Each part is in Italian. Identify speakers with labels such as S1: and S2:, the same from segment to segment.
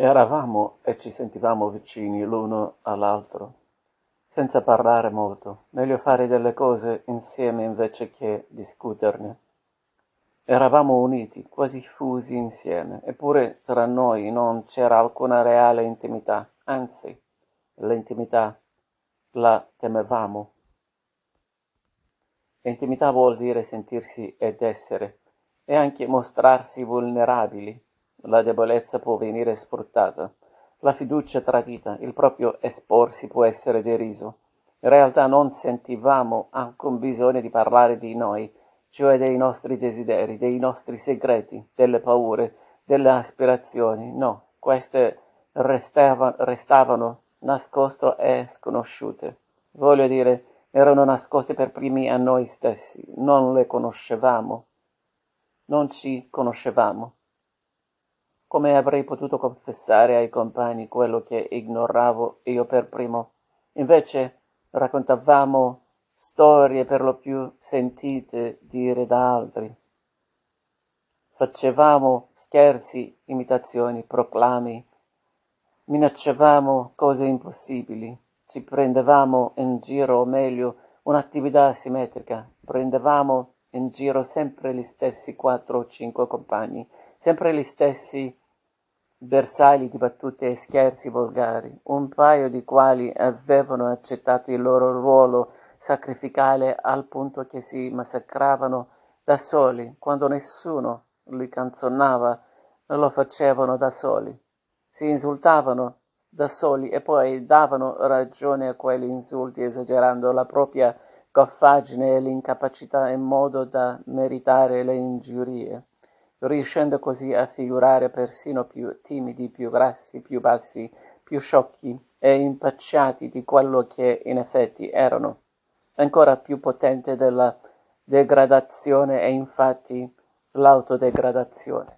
S1: Eravamo e ci sentivamo vicini l'uno all'altro, senza parlare molto, meglio fare delle cose insieme invece che discuterne. Eravamo uniti, quasi fusi insieme, eppure tra noi non c'era alcuna reale intimità, anzi, l'intimità la temevamo. Intimità vuol dire sentirsi ed essere, e anche mostrarsi vulnerabili la debolezza può venire sfruttata, la fiducia tradita, il proprio esporsi può essere deriso. In realtà non sentivamo alcun bisogno di parlare di noi, cioè dei nostri desideri, dei nostri segreti, delle paure, delle aspirazioni. No, queste restavano, restavano nascoste e sconosciute. Voglio dire, erano nascoste per primi a noi stessi, non le conoscevamo, non ci conoscevamo. Come avrei potuto confessare ai compagni quello che ignoravo io per primo? Invece raccontavamo storie per lo più sentite dire da altri. Facevamo scherzi, imitazioni, proclami, minacciavamo cose impossibili, ci prendevamo in giro, o meglio, un'attività asimmetrica, prendevamo in giro sempre gli stessi quattro o cinque compagni, sempre gli stessi bersagli di battute e scherzi volgari, un paio di quali avevano accettato il loro ruolo sacrificale al punto che si massacravano da soli, quando nessuno li canzonava, lo facevano da soli, si insultavano da soli e poi davano ragione a quegli insulti esagerando la propria goffaggine e l'incapacità in modo da meritare le ingiurie riuscendo così a figurare persino più timidi, più grassi, più bassi, più sciocchi e impacciati di quello che in effetti erano. Ancora più potente della degradazione è infatti l'autodegradazione.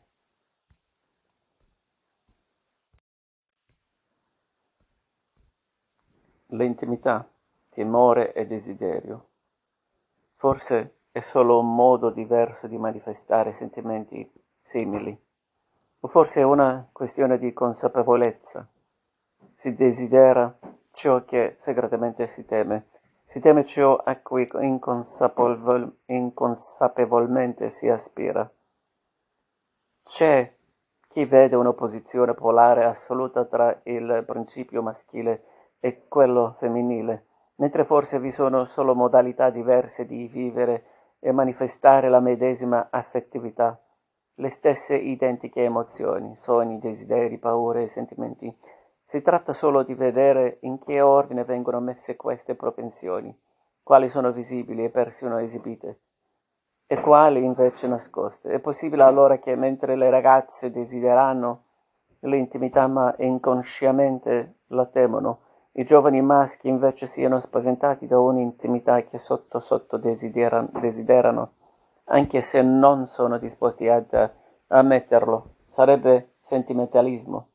S1: L'intimità, timore e desiderio. Forse è solo un modo diverso di manifestare sentimenti simili, o forse è una questione di consapevolezza. Si desidera ciò che segretamente si teme, si teme ciò a cui inconsapevol- inconsapevolmente si aspira. C'è chi vede un'opposizione polare assoluta tra il principio maschile e quello femminile, mentre forse vi sono solo modalità diverse di vivere e manifestare la medesima affettività, le stesse identiche emozioni, sogni, desideri, paure e sentimenti. Si tratta solo di vedere in che ordine vengono messe queste propensioni, quali sono visibili e persino esibite, e quali invece nascoste. È possibile allora che mentre le ragazze desiderano l'intimità ma inconsciamente la temono, i giovani maschi invece siano spaventati da un'intimità che sotto sotto desiderano, desiderano anche se non sono disposti ad ammetterlo. Sarebbe sentimentalismo.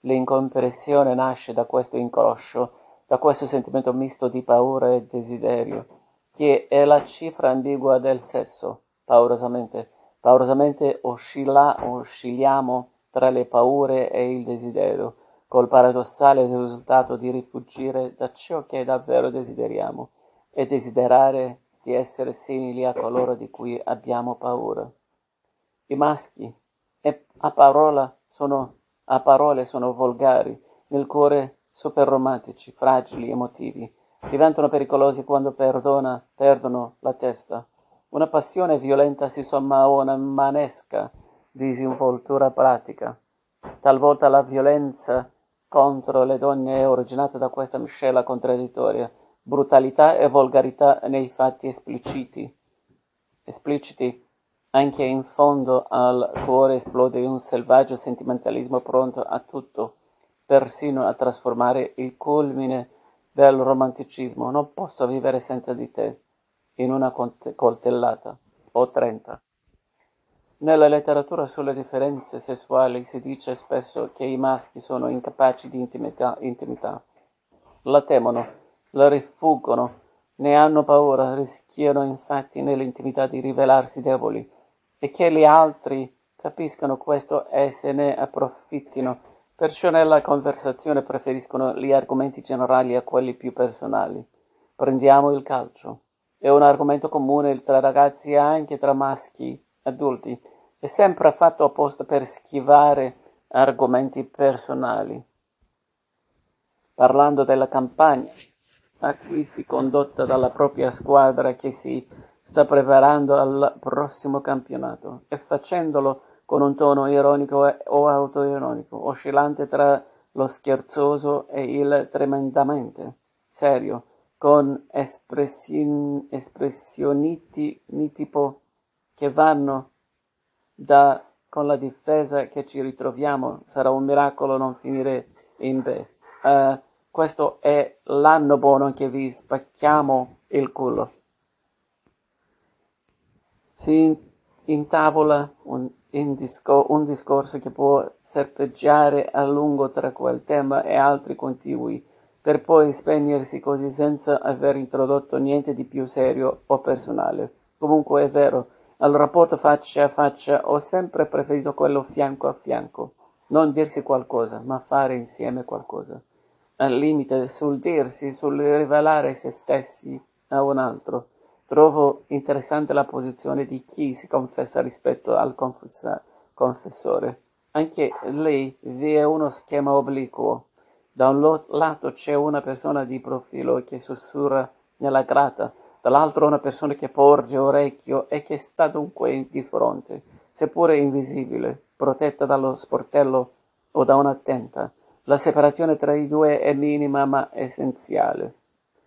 S1: L'incompressione nasce da questo inconscio, da questo sentimento misto di paura e desiderio, che è la cifra ambigua del sesso. Paurosamente, paurosamente oscilla, oscilliamo tra le paure e il desiderio col paradossale risultato di rifuggire da ciò che davvero desideriamo e desiderare di essere simili a coloro di cui abbiamo paura. I maschi a, sono, a parole sono volgari, nel cuore super romantici, fragili, emotivi, diventano pericolosi quando perdona, perdono la testa. Una passione violenta si somma a una manesca disinvoltura pratica. Talvolta la violenza contro le donne è originata da questa miscela contraddittoria, brutalità e volgarità nei fatti espliciti. espliciti. Anche in fondo al cuore esplode un selvaggio sentimentalismo pronto a tutto, persino a trasformare il culmine del romanticismo. Non posso vivere senza di te, in una coltellata o trenta. Nella letteratura sulle differenze sessuali si dice spesso che i maschi sono incapaci di intimità, intimità. La temono, la rifuggono, ne hanno paura, rischiano infatti nell'intimità di rivelarsi deboli e che gli altri capiscano questo e se ne approfittino Perciò nella conversazione preferiscono gli argomenti generali a quelli più personali. Prendiamo il calcio. È un argomento comune tra ragazzi e anche tra maschi adulti. È sempre fatto apposta per schivare argomenti personali. Parlando della campagna acquisti condotta dalla propria squadra che si sta preparando al prossimo campionato e facendolo con un tono ironico o autoironico, oscillante tra lo scherzoso e il tremendamente serio, con espression, espressioni tipo che vanno da con la difesa che ci ritroviamo sarà un miracolo non finire in B. Uh, questo è l'anno buono che vi spacchiamo il culo. Si intavola un, in disco, un discorso che può serpeggiare a lungo tra quel tema e altri contigui, per poi spegnersi così senza aver introdotto niente di più serio o personale. Comunque è vero, al rapporto faccia a faccia ho sempre preferito quello fianco a fianco. Non dirsi qualcosa, ma fare insieme qualcosa al limite sul dirsi, sul rivelare se stessi a un altro. Trovo interessante la posizione di chi si confessa rispetto al confessa- confessore. Anche lì vi è uno schema obliquo. Da un lato c'è una persona di profilo che sussurra nella grata, dall'altro una persona che porge orecchio e che sta dunque di fronte, seppure invisibile, protetta dallo sportello o da un'attenta. La separazione tra i due è minima ma essenziale.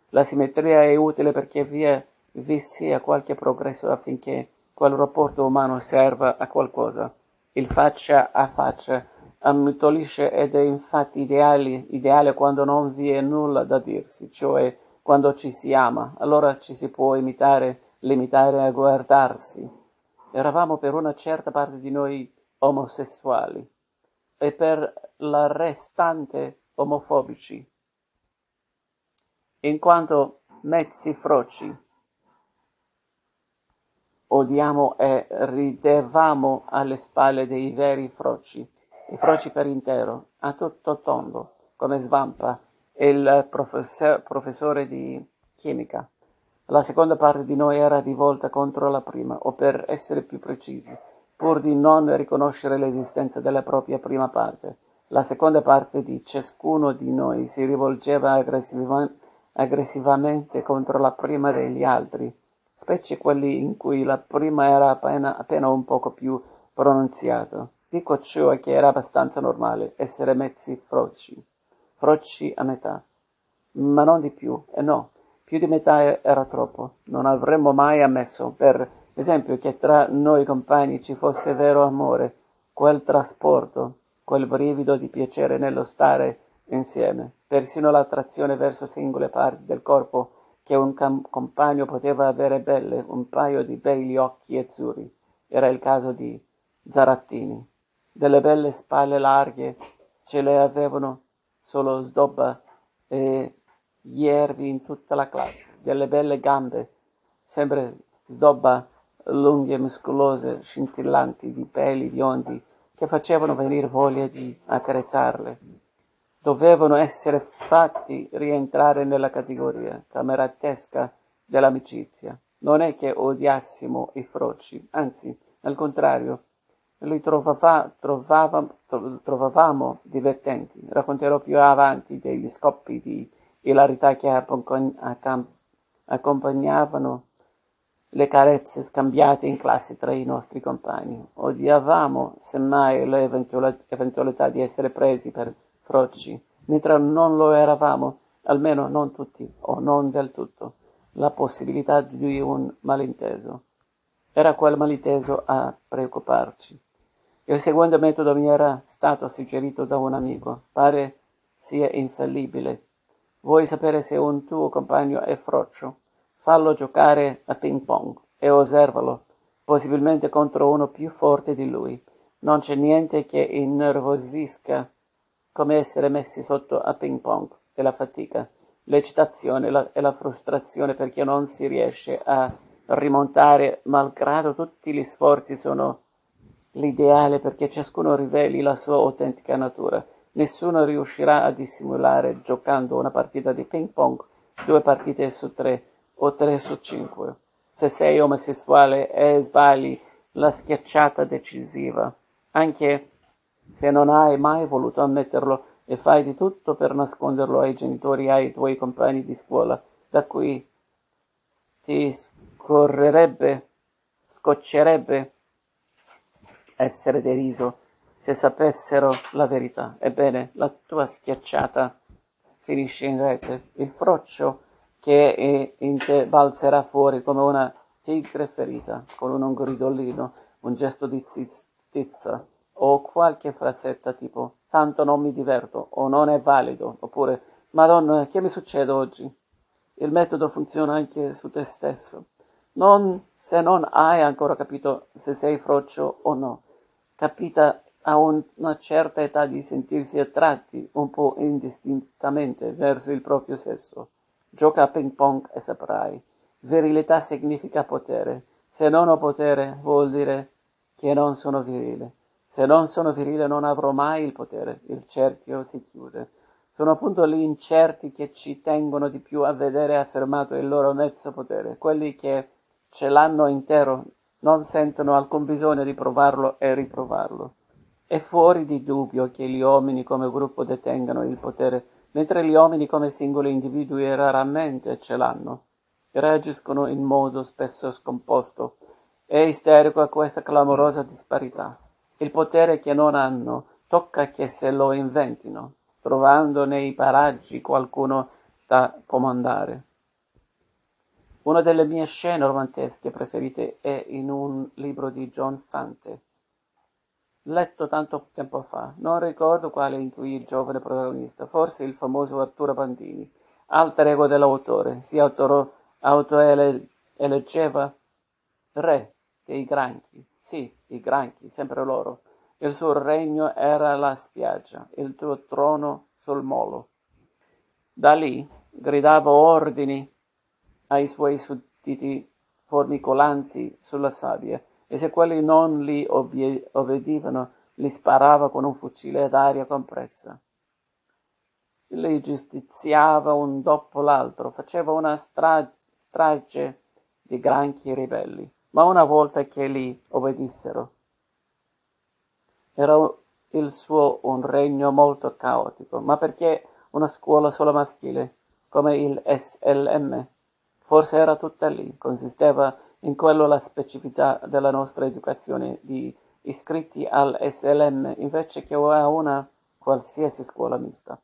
S1: La simmetria è utile perché vi, è, vi sia qualche progresso affinché quel rapporto umano serva a qualcosa. Il faccia a faccia ammutolisce ed è infatti ideale, ideale quando non vi è nulla da dirsi, cioè quando ci si ama, allora ci si può imitare, limitare a guardarsi. Eravamo per una certa parte di noi omosessuali e per la restante omofobici, in quanto mezzi froci. Odiamo e ridevamo alle spalle dei veri froci, i froci per intero, a tutto tondo, come Svampa, il professor, professore di chimica. La seconda parte di noi era rivolta contro la prima, o per essere più precisi, pur di non riconoscere l'esistenza della propria prima parte. La seconda parte di ciascuno di noi si rivolgeva aggressiva- aggressivamente contro la prima degli altri, specie quelli in cui la prima era appena, appena un poco più pronunziata. Dico ciò che era abbastanza normale, essere mezzi froci, froci a metà, ma non di più, e no, più di metà era troppo. Non avremmo mai ammesso, per esempio, che tra noi compagni ci fosse vero amore, quel trasporto, quel brivido di piacere nello stare insieme, persino l'attrazione verso singole parti del corpo che un cam- compagno poteva avere belle, un paio di begli occhi azzurri. Era il caso di Zarattini. Delle belle spalle larghe ce le avevano solo Sdobba e Iervi in tutta la classe, delle belle gambe, sempre Sdobba lunghe muscolose, scintillanti di peli biondi che facevano venire voglia di accarezzarle. Dovevano essere fatti rientrare nella categoria cameratesca dell'amicizia. Non è che odiassimo i froci, anzi, al contrario, li trovava, trovava, trovavamo divertenti. Racconterò più avanti degli scoppi di ilarità che accompagnavano le carezze scambiate in classe tra i nostri compagni. Odiavamo, semmai, l'eventualità di essere presi per froci, mentre non lo eravamo, almeno non tutti, o non del tutto, la possibilità di un malinteso. Era quel malinteso a preoccuparci. Il seguente metodo mi era stato suggerito da un amico. Pare sia infallibile. Vuoi sapere se un tuo compagno è frocio? Fallo giocare a ping pong e osservalo, possibilmente contro uno più forte di lui. Non c'è niente che innervosisca come essere messi sotto a ping pong e la fatica, l'eccitazione la, e la frustrazione perché non si riesce a rimontare, malgrado tutti gli sforzi sono l'ideale perché ciascuno riveli la sua autentica natura. Nessuno riuscirà a dissimulare giocando una partita di ping pong, due partite su tre o tre su cinque. Se sei omosessuale e sbagli la schiacciata decisiva, anche se non hai mai voluto ammetterlo e fai di tutto per nasconderlo ai genitori e ai tuoi compagni di scuola, da cui ti scorrerebbe, scoccerebbe essere deriso se sapessero la verità. Ebbene, la tua schiacciata finisce in rete. Il froccio che in te balzerà fuori come una tigre ferita, con un gridolino, un gesto di stizza o qualche frasetta tipo tanto non mi diverto o non è valido oppure Madonna, che mi succede oggi? Il metodo funziona anche su te stesso. Non se non hai ancora capito se sei froccio o no. Capita a una certa età di sentirsi attratti un po' indistintamente verso il proprio sesso. Gioca a ping pong e saprai. Virilità significa potere. Se non ho potere vuol dire che non sono virile. Se non sono virile non avrò mai il potere, il cerchio si chiude. Sono appunto gli incerti che ci tengono di più a vedere affermato il loro mezzo potere, quelli che ce l'hanno intero, non sentono alcun bisogno di provarlo e riprovarlo. È fuori di dubbio che gli uomini come gruppo detengano il potere, mentre gli uomini come singoli individui raramente ce l'hanno. Reagiscono in modo spesso scomposto e isterico a questa clamorosa disparità. Il potere che non hanno tocca che se lo inventino, trovando nei paraggi qualcuno da comandare. Una delle mie scene romantesche preferite è in un libro di John Fante, letto tanto tempo fa, non ricordo quale intuì il giovane protagonista, forse il famoso Arturo Bandini, alter ego dell'autore, si autoeleggeva re dei granchi, sì, i granchi, sempre loro. Il suo regno era la spiaggia, il tuo trono sul molo. Da lì gridava ordini ai suoi sudditi formicolanti sulla sabbia, e se quelli non gli obbedivano, li sparava con un fucile ad aria compressa. Li giustiziava un dopo l'altro, faceva una stra- strage di granchi ribelli ma una volta che li obbedissero. Era il suo un regno molto caotico, ma perché una scuola solo maschile, come il SLM? Forse era tutta lì, consisteva in quello la specificità della nostra educazione di iscritti al SLM invece che a una qualsiasi scuola mista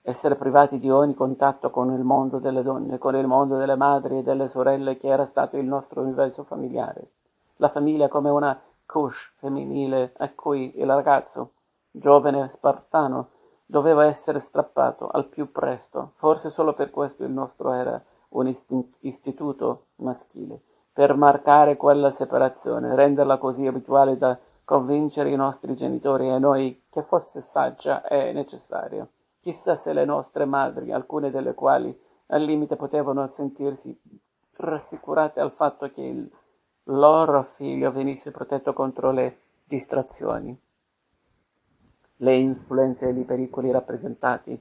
S1: essere privati di ogni contatto con il mondo delle donne, con il mondo delle madri e delle sorelle che era stato il nostro universo familiare. La famiglia come una couche femminile a cui il ragazzo, giovane spartano, doveva essere strappato al più presto. Forse solo per questo il nostro era un istituto maschile, per marcare quella separazione, renderla così abituale da convincere i nostri genitori e noi che fosse saggia e necessaria. Chissà se le nostre madri, alcune delle quali al limite potevano sentirsi rassicurate al fatto che il loro figlio venisse protetto contro le distrazioni, le influenze e i pericoli rappresentati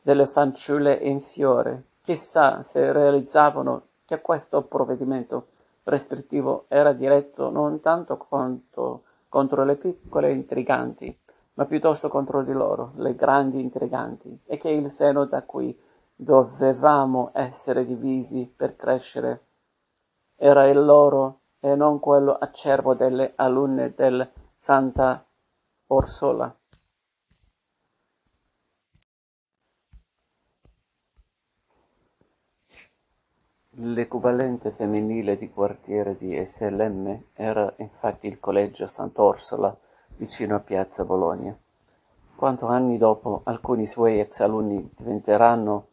S1: delle fanciulle in fiore. Chissà se realizzavano che questo provvedimento restrittivo era diretto non tanto quanto contro le piccole intriganti, ma piuttosto contro di loro, le grandi intriganti, e che il seno da cui dovevamo essere divisi per crescere era il loro e non quello acerbo delle alunne del Santa Orsola. L'equivalente femminile di quartiere di SLM era infatti il collegio Sant'Orsola, vicino a piazza Bologna. Quanto anni dopo alcuni suoi ex alunni diventeranno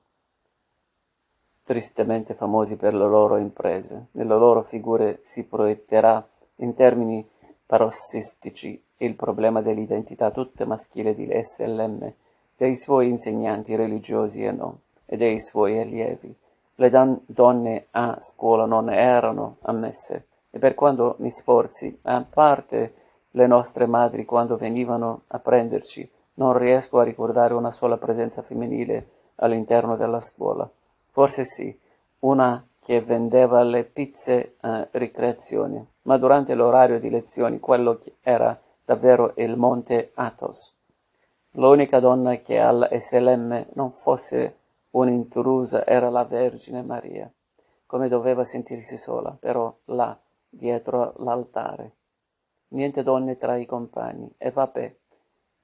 S1: tristemente famosi per le loro imprese, nelle loro figure si proietterà in termini parossistici il problema dell'identità tutta maschile di SLM, dei suoi insegnanti religiosi e no, e dei suoi allievi. Le donne a scuola non erano ammesse, e per quanto mi sforzi, a parte le nostre madri quando venivano a prenderci Non riesco a ricordare una sola presenza femminile all'interno della scuola. Forse sì, una che vendeva le pizze a ricreazione, ma durante l'orario di lezioni quello era davvero il monte Athos. L'unica donna che al SLM non fosse un'intrusa era la Vergine Maria. Come doveva sentirsi sola, però là, dietro l'altare. Niente donne tra i compagni, e vabbè,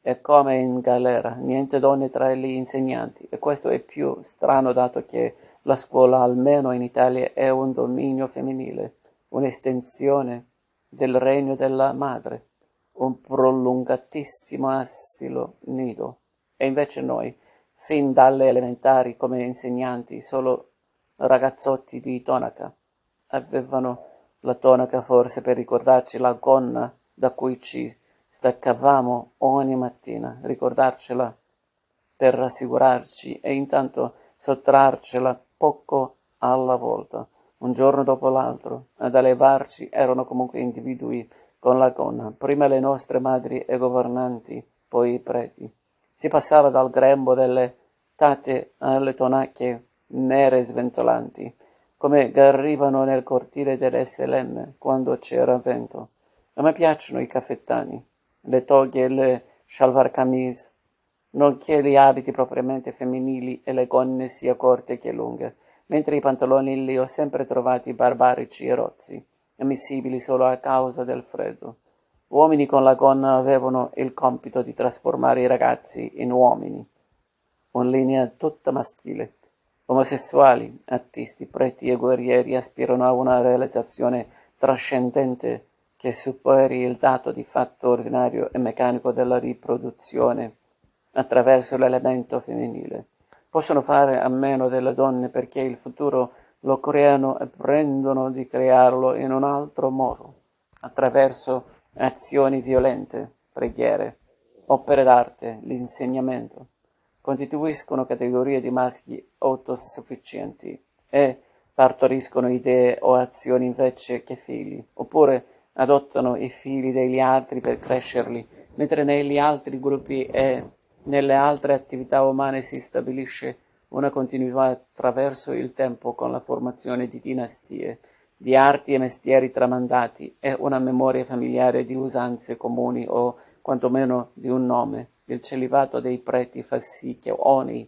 S1: è come in galera, niente donne tra gli insegnanti, e questo è più strano dato che la scuola, almeno in Italia, è un dominio femminile, un'estensione del regno della madre un prolungatissimo asilo nido. E invece noi, fin dalle elementari come insegnanti, solo ragazzotti di tonaca, avevano la tonaca forse per ricordarci la gonna da cui ci staccavamo ogni mattina, ricordarcela per rassicurarci e intanto sottrarcela poco alla volta, un giorno dopo l'altro, ad allevarci erano comunque individui con la gonna, prima le nostre madri e governanti, poi i preti. Si passava dal grembo delle tate alle tonacchie nere sventolanti, come garrivano nel cortile dell'SLM quando c'era vento. A me piacciono i caffettani, le toghe e le shalvar camise, nonché gli abiti propriamente femminili e le gonne sia corte che lunghe, mentre i pantaloni li ho sempre trovati barbarici e rozzi ammissibili solo a causa del freddo. Uomini con la gonna avevano il compito di trasformare i ragazzi in uomini, una linea tutta maschile. Omosessuali, artisti, preti e guerrieri aspirano a una realizzazione trascendente che superi il dato di fatto ordinario e meccanico della riproduzione attraverso l'elemento femminile. Possono fare a meno delle donne perché il futuro lo creano e prendono di crearlo in un altro modo, attraverso azioni violente, preghiere, opere d'arte, l'insegnamento. Costituiscono categorie di maschi autosufficienti e partoriscono idee o azioni invece che figli, oppure adottano i figli degli altri per crescerli, mentre negli altri gruppi e nelle altre attività umane si stabilisce una continuità attraverso il tempo con la formazione di dinastie, di arti e mestieri tramandati e una memoria familiare di usanze comuni o quantomeno di un nome. Il celibato dei preti fa sì che ogni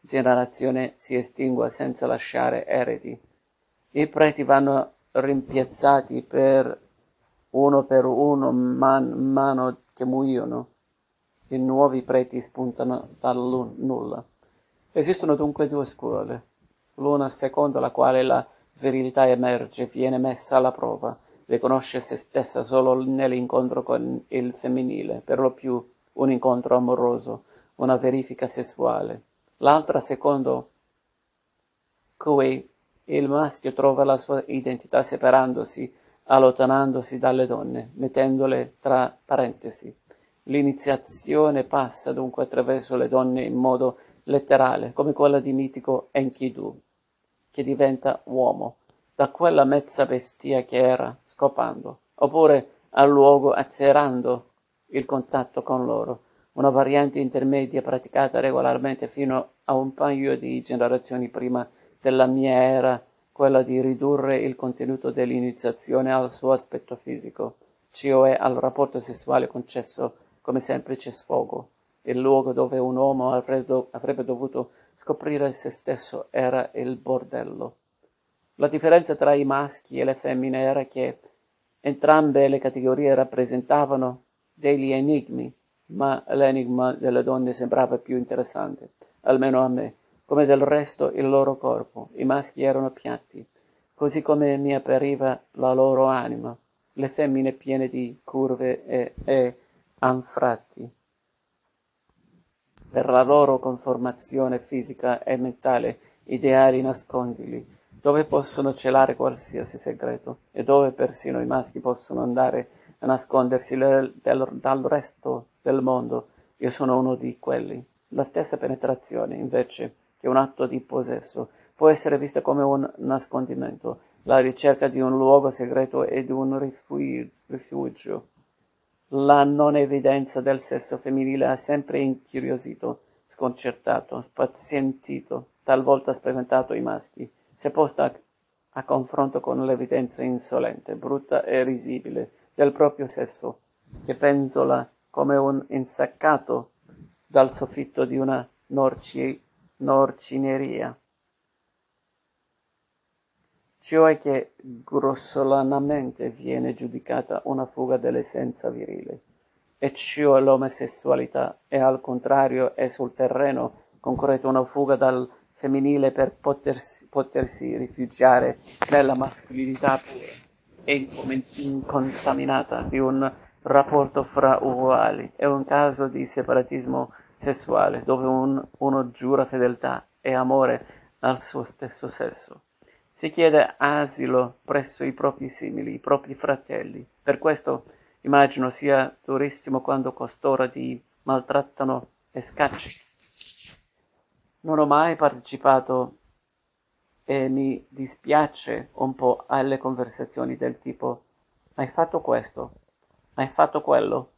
S1: generazione si estingua senza lasciare eredi. I preti vanno rimpiazzati per uno per uno man mano che muoiono. I nuovi preti spuntano dal nulla. Esistono dunque due scuole, l'una secondo la quale la virilità emerge, viene messa alla prova, riconosce se stessa solo nell'incontro con il femminile, per lo più un incontro amoroso, una verifica sessuale. L'altra secondo cui il maschio trova la sua identità separandosi, allontanandosi dalle donne, mettendole tra parentesi. L'iniziazione passa dunque attraverso le donne in modo letterale, come quella di mitico Enkidu, che diventa uomo, da quella mezza bestia che era, scopando, oppure al luogo azzerando il contatto con loro, una variante intermedia praticata regolarmente fino a un paio di generazioni prima della mia era, quella di ridurre il contenuto dell'iniziazione al suo aspetto fisico, cioè al rapporto sessuale concesso come semplice sfogo, il luogo dove un uomo avrebbe dovuto scoprire se stesso era il bordello. La differenza tra i maschi e le femmine era che entrambe le categorie rappresentavano degli enigmi, ma l'enigma delle donne sembrava più interessante, almeno a me, come del resto il loro corpo. I maschi erano piatti, così come mi appariva la loro anima, le femmine piene di curve e, e anfratti per la loro conformazione fisica e mentale, ideali nascondili, dove possono celare qualsiasi segreto e dove persino i maschi possono andare a nascondersi del, del, dal resto del mondo. Io sono uno di quelli. La stessa penetrazione, invece, che un atto di possesso, può essere vista come un nascondimento, la ricerca di un luogo segreto e di un rifugio. La non evidenza del sesso femminile ha sempre incuriosito, sconcertato, spazientito, talvolta spaventato i maschi, se posta a, a confronto con l'evidenza insolente, brutta e risibile del proprio sesso, che penzola come un insaccato dal soffitto di una norci, norcineria cioè che grossolanamente viene giudicata una fuga dell'essenza virile, e cioè l'omosessualità. È al contrario è sul terreno. Concreto una fuga dal femminile per potersi, potersi rifugiare nella mascolinità pura e incontaminata di un rapporto fra uguali. È un caso di separatismo sessuale dove un, uno giura fedeltà e amore al suo stesso sesso si chiede asilo presso i propri simili, i propri fratelli. Per questo immagino sia durissimo quando costoro ti maltrattano e scacci. Non ho mai partecipato e mi dispiace un po' alle conversazioni del tipo hai fatto questo, hai fatto quello,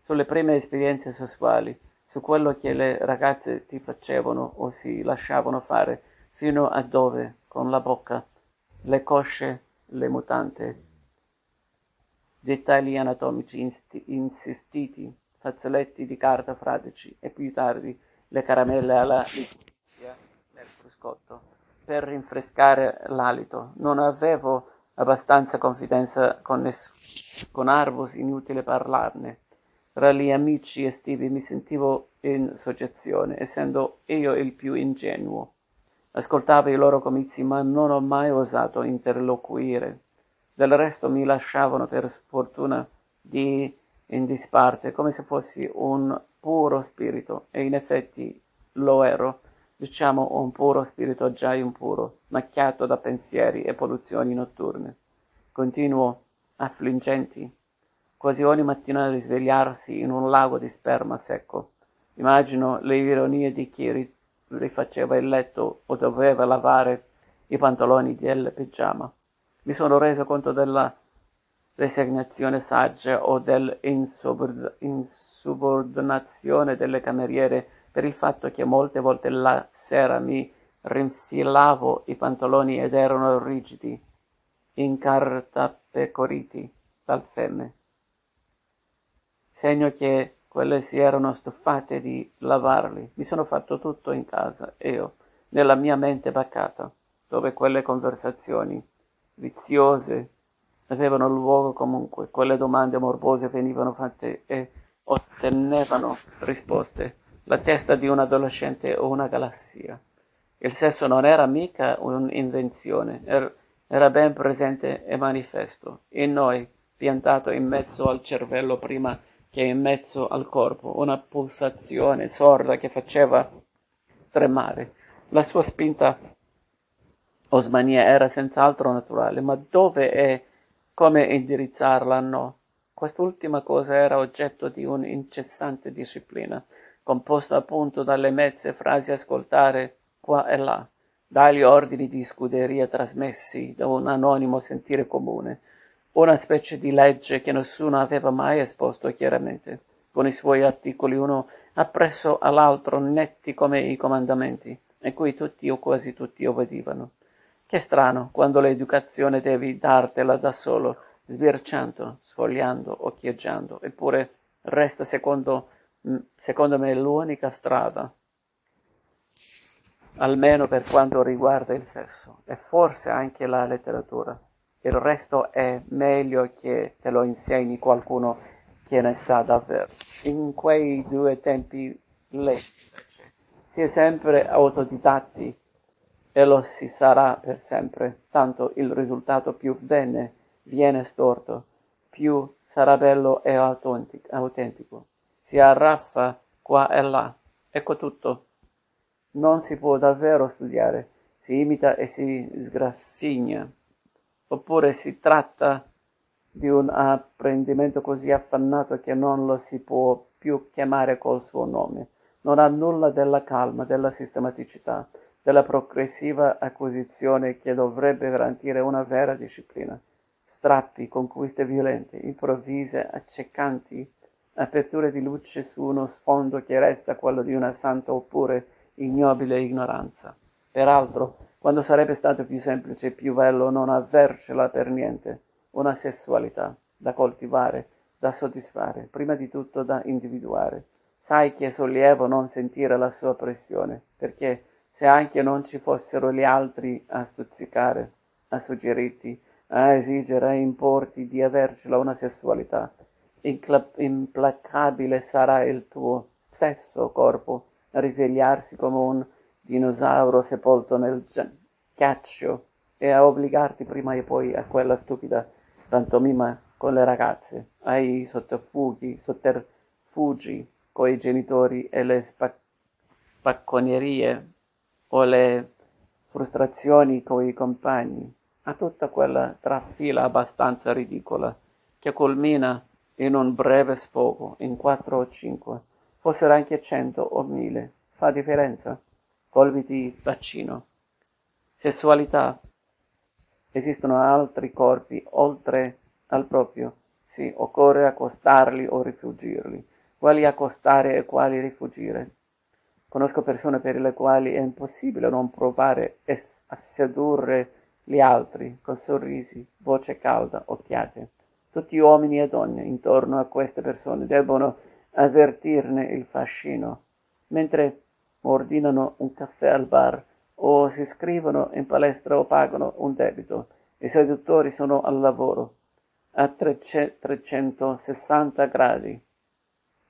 S1: sulle prime esperienze sessuali, su quello che le ragazze ti facevano o si lasciavano fare, fino a dove con la bocca, le cosce, le mutante, dettagli anatomici insistiti, fazzoletti di carta fradici e più tardi le caramelle alla liquizia nel cruscotto per rinfrescare l'alito. Non avevo abbastanza confidenza con nessuno, con Arbus inutile parlarne. Tra gli amici estivi mi sentivo in soggezione, essendo io il più ingenuo. Ascoltavo i loro comizi, ma non ho mai osato interloquire. Del resto mi lasciavano per sfortuna di in disparte, come se fossi un puro spirito, e in effetti lo ero, diciamo un puro spirito già impuro, macchiato da pensieri e polluzioni notturne. Continuo, affliggenti, quasi ogni mattina risvegliarsi in un lago di sperma secco. Immagino le ironie di chi rifaceva il letto o doveva lavare i pantaloni del pigiama. Mi sono reso conto della resignazione saggia o dell'insubordinazione delle cameriere per il fatto che molte volte la sera mi rinfilavo i pantaloni ed erano rigidi, incartapecoriti dal seme. Segno che quelle si erano stufate di lavarli. Mi sono fatto tutto in casa, io, nella mia mente baccata, dove quelle conversazioni viziose avevano luogo comunque, quelle domande morbose venivano fatte e ottenevano risposte. La testa di un adolescente o una galassia. Il sesso non era mica un'invenzione, er, era ben presente e manifesto, in noi, piantato in mezzo al cervello prima che in mezzo al corpo, una pulsazione sorda che faceva tremare. La sua spinta o smania era senz'altro naturale, ma dove e come indirizzarla no. Quest'ultima cosa era oggetto di un'incessante disciplina, composta appunto dalle mezze frasi ascoltare qua e là, dagli ordini di scuderia trasmessi da un anonimo sentire comune, una specie di legge che nessuno aveva mai esposto chiaramente, con i suoi articoli uno appresso all'altro netti come i comandamenti, e cui tutti o quasi tutti obbedivano. Che strano, quando l'educazione devi dartela da solo, sbirciando, sfogliando, occhieggiando, eppure resta secondo, secondo me l'unica strada, almeno per quanto riguarda il sesso, e forse anche la letteratura il resto è meglio che te lo insegni qualcuno che ne sa davvero. In quei due tempi lei si è sempre autodidatti e lo si sarà per sempre, tanto il risultato più bene viene storto, più sarà bello e autentico. Si arraffa qua e là, ecco tutto. Non si può davvero studiare, si imita e si sgraffigna oppure si tratta di un apprendimento così affannato che non lo si può più chiamare col suo nome. Non ha nulla della calma, della sistematicità, della progressiva acquisizione che dovrebbe garantire una vera disciplina. Strappi, conquiste violente, improvvise, accecanti, aperture di luce su uno sfondo che resta quello di una santa oppure ignobile ignoranza. Peraltro, quando sarebbe stato più semplice e più bello non avercela per niente, una sessualità da coltivare, da soddisfare, prima di tutto da individuare. Sai che è sollievo non sentire la sua pressione, perché se anche non ci fossero gli altri a stuzzicare, a suggerirti, a esigere, a importi di avercela una sessualità, implacabile sarà il tuo stesso corpo a risvegliarsi come un dinosauro sepolto nel ghiaccio e a obbligarti prima e poi a quella stupida pantomima con le ragazze, ai sottofughi, sotterfugi coi genitori e le spacconerie o le frustrazioni coi compagni, a tutta quella trafila abbastanza ridicola che culmina in un breve sfogo, in quattro o cinque, fossero anche cento o mille, fa differenza? Colpi di bacino. Sessualità. Esistono altri corpi oltre al proprio. Sì, occorre accostarli o rifugirli. Quali accostare e quali rifugire? Conosco persone per le quali è impossibile non provare a sedurre gli altri con sorrisi, voce calda, occhiate. Tutti uomini e donne intorno a queste persone debbono avvertirne il fascino, mentre ordinano un caffè al bar o si iscrivono in palestra o pagano un debito. I seduttori sono al lavoro a 360 gradi.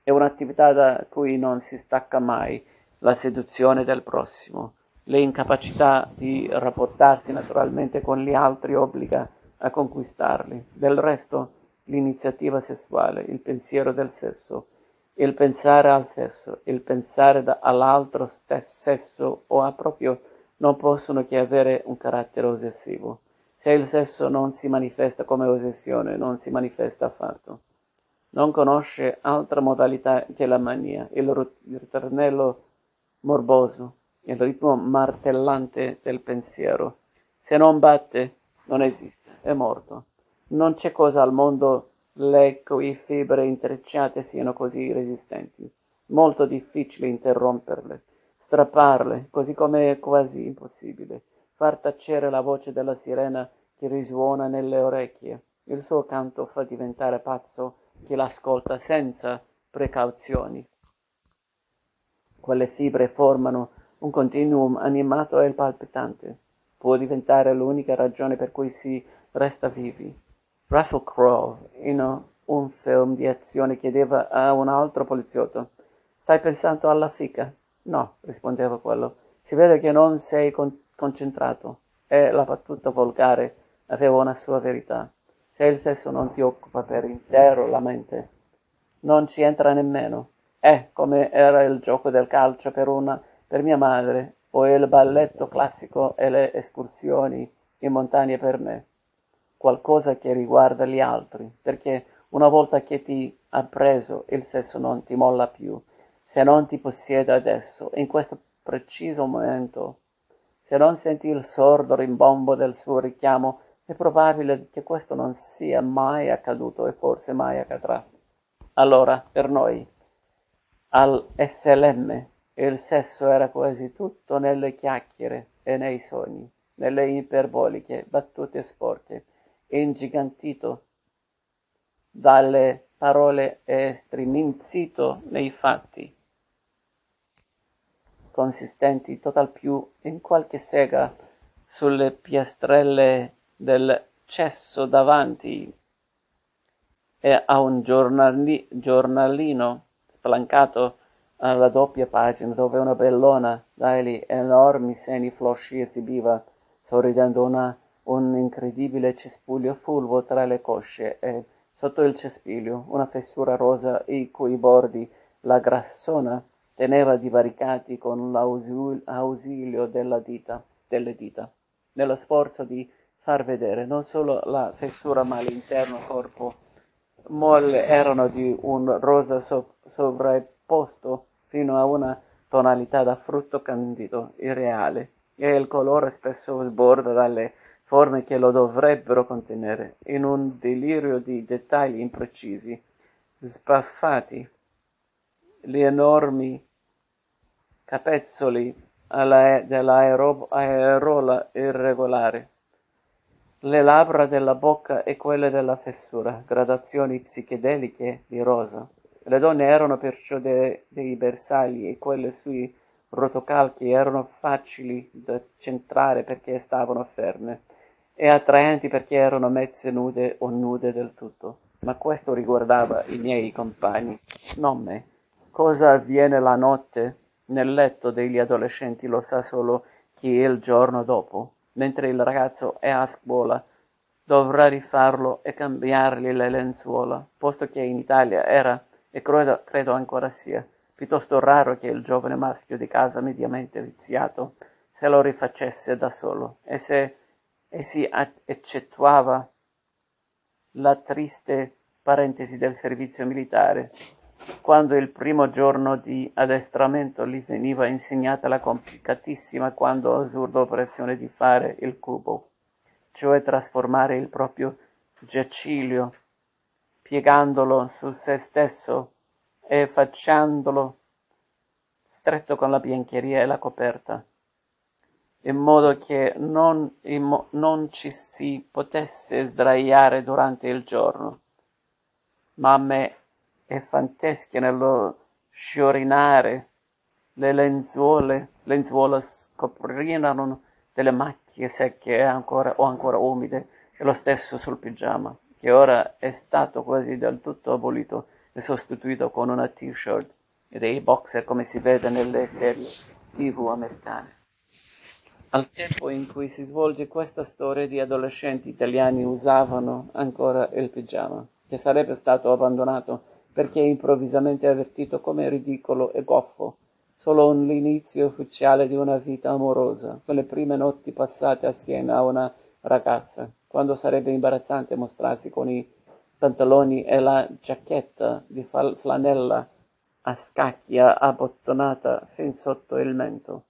S1: È un'attività da cui non si stacca mai la seduzione del prossimo. L'incapacità di rapportarsi naturalmente con gli altri obbliga a conquistarli. Del resto, l'iniziativa sessuale, il pensiero del sesso, il pensare al sesso, il pensare da, all'altro sesso o a proprio non possono che avere un carattere ossessivo. Se il sesso non si manifesta come ossessione, non si manifesta affatto. Non conosce altra modalità che la mania, il ritornello morboso, il ritmo martellante del pensiero. Se non batte, non esiste, è morto. Non c'è cosa al mondo le cui fibre intrecciate siano così resistenti. Molto difficile interromperle, strapparle, così come è quasi impossibile. Far tacere la voce della sirena che risuona nelle orecchie. Il suo canto fa diventare pazzo chi l'ascolta senza precauzioni. Quelle fibre formano un continuum animato e palpitante. Può diventare l'unica ragione per cui si resta vivi. Russell Crowe, in un film di azione, chiedeva a un altro poliziotto: Stai pensando alla fica? No, rispondeva quello. Si vede che non sei con- concentrato. E la battuta volgare aveva una sua verità. Se il sesso non ti occupa per intero la mente, non ci entra nemmeno. È come era il gioco del calcio per, una, per mia madre, o il balletto classico e le escursioni in montagna per me. Qualcosa che riguarda gli altri, perché una volta che ti ha preso il sesso non ti molla più. Se non ti possiede adesso, in questo preciso momento, se non senti il sordo rimbombo del suo richiamo, è probabile che questo non sia mai accaduto e forse mai accadrà. Allora, per noi, al SLM, il sesso era quasi tutto nelle chiacchiere e nei sogni, nelle iperboliche battute sporche, ingigantito dalle parole e striminzito nei fatti, consistenti total più in qualche sega sulle piastrelle del cesso davanti. E a un giornali- giornalino splancato alla doppia pagina dove una bellona dagli enormi seni flosci esibiva, sorridendo una, un incredibile cespuglio fulvo tra le cosce e sotto il cespuglio una fessura rosa i cui bordi la grassona teneva divaricati con l'ausilio della dita, delle dita, nello sforzo di far vedere. Non solo la fessura ma l'interno corpo molle erano di un rosa so- sovrapposto fino a una tonalità da frutto candido, irreale, e il colore spesso sborda dalle forme che lo dovrebbero contenere, in un delirio di dettagli imprecisi, sbaffati, gli enormi capezzoli dell'aerola irregolare, le labbra della bocca e quelle della fessura, gradazioni psichedeliche di rosa. Le donne erano perciò de- dei bersagli e quelle sui rotocalchi erano facili da centrare perché stavano ferme e attraenti perché erano mezze nude o nude del tutto. Ma questo riguardava i miei compagni, non me. Cosa avviene la notte nel letto degli adolescenti lo sa solo chi il giorno dopo, mentre il ragazzo è a scuola dovrà rifarlo e cambiargli le lenzuola, posto che in Italia era, e credo, credo ancora sia, piuttosto raro che il giovane maschio di casa mediamente viziato se lo rifacesse da solo e se e si eccettuava la triste parentesi del servizio militare, quando il primo giorno di addestramento gli veniva insegnata la complicatissima quando assurda operazione di fare il cubo, cioè trasformare il proprio giaciglio, piegandolo su se stesso e facendolo stretto con la biancheria e la coperta in modo che non, mo- non ci si potesse sdraiare durante il giorno. Ma a me è fanteschia nello sciorinare le lenzuole, lenzuola scoprirono delle macchie secche ancora, o ancora umide, e lo stesso sul pigiama, che ora è stato quasi del tutto abolito e sostituito con una t-shirt e dei boxer come si vede nelle serie tv americane. Al tempo in cui si svolge questa storia gli adolescenti italiani usavano ancora il pigiama, che sarebbe stato abbandonato perché improvvisamente avvertito come ridicolo e goffo, solo l'inizio ufficiale di una vita amorosa, quelle prime notti passate assieme a una ragazza, quando sarebbe imbarazzante mostrarsi con i pantaloni e la giacchetta di flanella a scacchia abbottonata fin sotto il mento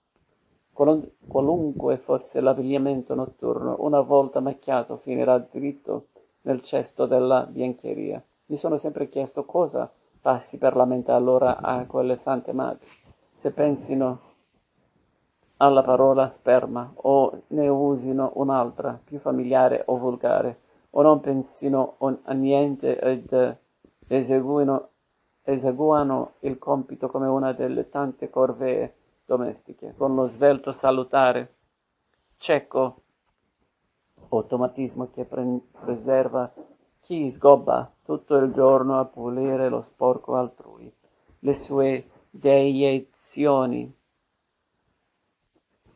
S1: qualunque fosse l'abbigliamento notturno, una volta macchiato finirà dritto nel cesto della biancheria. Mi sono sempre chiesto cosa passi per la mente allora a quelle sante madri, se pensino alla parola sperma o ne usino un'altra, più familiare o volgare, o non pensino a niente ed eseguino, eseguano il compito come una delle tante corvee domestiche, con lo svelto salutare. Cieco. Automatismo che pre- preserva chi sgobba tutto il giorno a pulire lo sporco altrui, le sue deiezioni,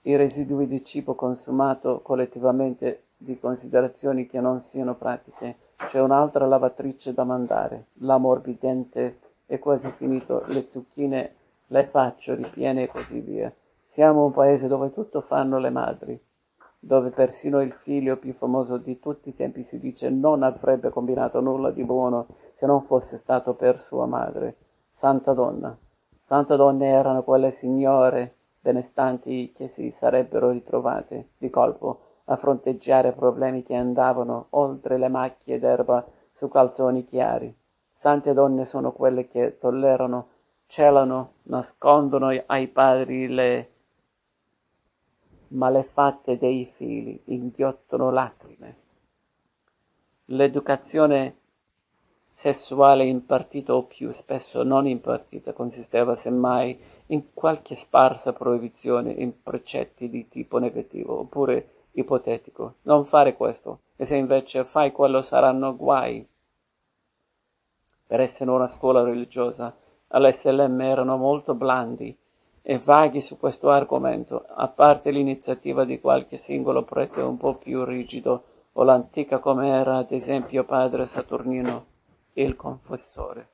S1: i residui di cibo consumato collettivamente di considerazioni che non siano pratiche. C'è un'altra lavatrice da mandare, l'ammorbidente è quasi finito, le zucchine le faccio ripiene e così via. Siamo un paese dove tutto fanno le madri, dove persino il figlio più famoso di tutti i tempi si dice non avrebbe combinato nulla di buono se non fosse stato per sua madre. Santa donna. Santa donne erano quelle signore benestanti che si sarebbero ritrovate di colpo a fronteggiare problemi che andavano oltre le macchie d'erba su calzoni chiari. Sante donne sono quelle che tollerano celano, nascondono ai padri le malefatte dei figli, inghiottono lacrime. L'educazione sessuale impartita o più spesso non impartita consisteva semmai in qualche sparsa proibizione in precetti di tipo negativo oppure ipotetico. Non fare questo, e se invece fai quello saranno guai. Per essere una scuola religiosa all'SLM erano molto blandi e vaghi su questo argomento, a parte l'iniziativa di qualche singolo prete un po' più rigido o l'antica come era ad esempio padre Saturnino, il confessore.